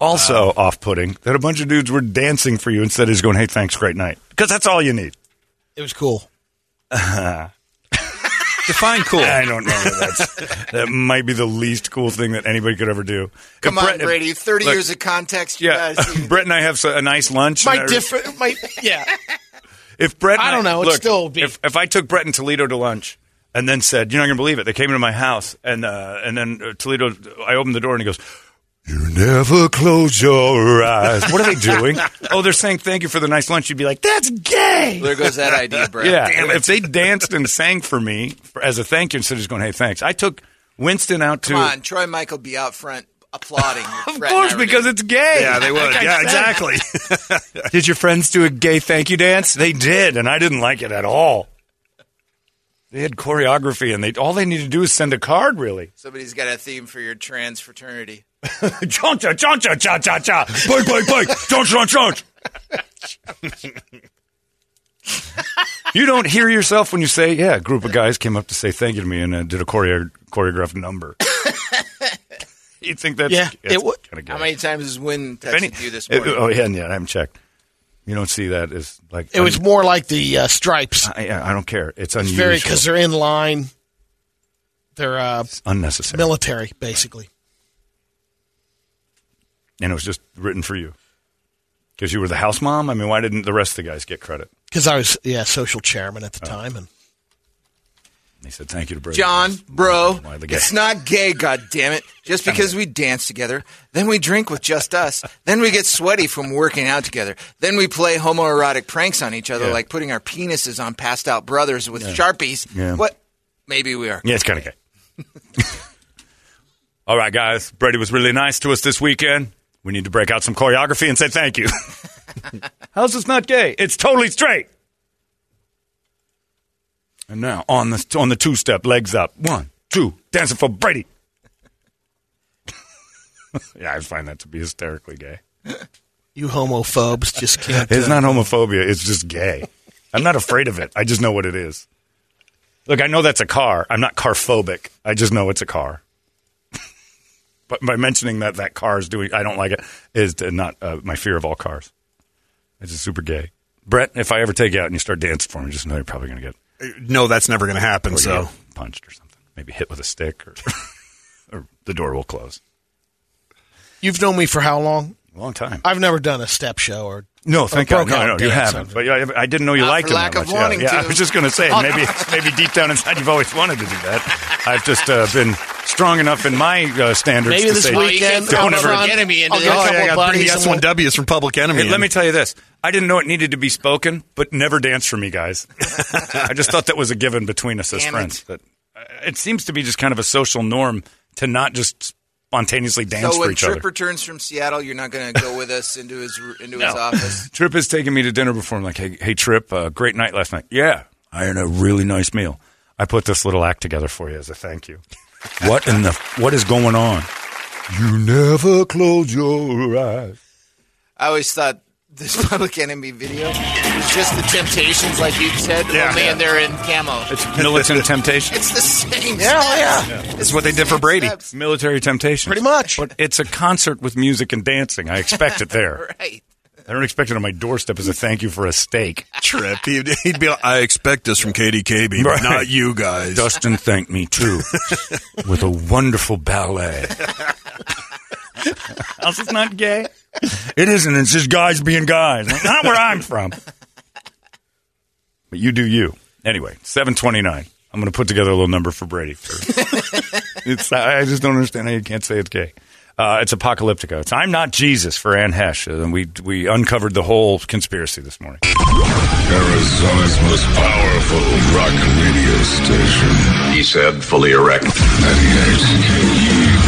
Also off-putting that a bunch of dudes were dancing for you instead of just going, "Hey, thanks, great night," because that's all you need. It was cool. [LAUGHS] Define cool. I don't know. That's, that might be the least cool thing that anybody could ever do. Come If on, Brett- Brady. 30 look, years of context. You Yeah, guys. [LAUGHS] Brett and I have a nice lunch. My different. My yeah. [LAUGHS] If Brett, I don't know, it'd Look, still be- if if I took Brett and Toledo to lunch and then said, "You're not going to believe it," they came into my house and uh, and then uh, Toledo, I opened the door and he goes. You never close your eyes. What are they doing? [LAUGHS] oh, they're saying thank you for the nice lunch. You'd be like, that's gay. There goes that idea, Brett. Yeah, Damn it. if they danced and sang for me for, as a thank you instead of just going, "Hey, thanks," I took Winston out to. Come on, Troy Michael be out front applauding. [LAUGHS] Of course, because it's gay. Yeah, they would. Like Yeah, exactly. [LAUGHS] did your friends do a gay thank you dance? They did, and I didn't like it at all. They had choreography, and they all they need to do is send a card. Really, Somebody's got a theme for your trans fraternity. [LAUGHS] choncha, choncha, cha, cha, cha, bike, bike, bike, chonch, chonch, chonch. you don't hear yourself when you say, "Yeah." A group of guys came up to say thank you to me and uh, did a choreo- choreographed number. [LAUGHS] you think that's Yeah, that's it wa- kinda gay. How many times has Win If any- texted you this it- morning? oh yeah, yeah, I haven't checked. You don't see that as like It was more like the uh, stripes. I, I don't care. It's It's unusual. very because they're in line. They're uh, unnecessary, military, basically. And it was just written for you because you were the house mom. I mean, why didn't the rest of the guys get credit? Because I was yeah social chairman at the oh. time, and He said thank you to Brady. John, bro, Why the gay? it's not gay, God damn it! Just because we dance together, then we drink with just us, [LAUGHS] then we get sweaty from working out together, then we play homoerotic pranks on each other, Yeah. like putting our penises on passed out brothers with sharpies. Yeah. What? Maybe we are. Yeah, it's kind of gay. [LAUGHS] [LAUGHS] All right, guys. Brady was really nice to us this weekend. We need to break out some choreography and say thank you. [LAUGHS] How's this not gay? It's totally straight. And now on the on the two step, legs up, one, two, dancing for Brady. [LAUGHS] yeah, I find that to be hysterically gay. you homophobes just can't. It's uh, not homophobia. It's just gay. I'm not afraid of it. I just know what it is. Look, I know that's a car. I'm not car phobic. I just know it's a car. But by mentioning that that car is doing, I don't like it, is to not uh, my fear of all cars. It's just super gay. Brett, if I ever take you out and you start dancing for me, just know you're probably going to get No, that's never going to happen. or So punched or something. Maybe hit with a stick or, [LAUGHS] or the door will close. You've known me for how long? A long time. I've never done a step show or No, or thank God. No, no, you haven't. But yeah, I didn't know you Not liked for him lack that of much. Yeah, wanting yeah, to. I was just going to say maybe [LAUGHS] maybe deep down inside you've always wanted to do that. I've just uh, been strong enough in my uh, standards Maybe to this say weekend, don't out ever. front, enemy into I'll this. get a oh yeah, I got bring the S and one W's from Public Enemy. Hey, let me tell you this. I didn't know it needed to be spoken, but never dance for me, guys. I just thought that was a given between us as Damn friends. it. That uh, it seems to be just kind of a social norm to not just spontaneously dance So for when each Trip other. returns from Seattle, you're not going to go with us into his [LAUGHS] into his office. [LAUGHS] Trip has taken me to dinner before. I'm like, hey, hey Trip, uh, great night last night. Yeah, I had a really nice meal. I put this little act together for you as a thank you. [LAUGHS] what in the what is going on? You never close your eyes. I always thought this [LAUGHS] Public Enemy video was just the Temptations, like you said, Yeah. only and they're in camo. It's militant temptation. It's the same. Yeah, oh, steps. yeah. That's what they did for Brady. Steps. Military temptation. Pretty much. But it's a concert with music and dancing. I expect it there. [LAUGHS] Right. I don't expect it on my doorstep as a thank you for a steak. Trip. He'd, he'd be like, I expect this from KDKB, but Right. not you guys. Dustin thanked me too [LAUGHS] with a wonderful ballet. How's this not gay? It isn't. It's just guys being guys. Not where I'm from. But you do you. Anyway, seven twenty nine. I'm going to put together a little number for Brady. For, [LAUGHS] it's I just don't understand how you can't say it's gay. Uh, it's Apocalyptica. It's I'm not Jesus for Anne Heche, and we we uncovered the whole conspiracy this morning. Arizona's most powerful rock radio station. He said, fully erect. 98 KUPD.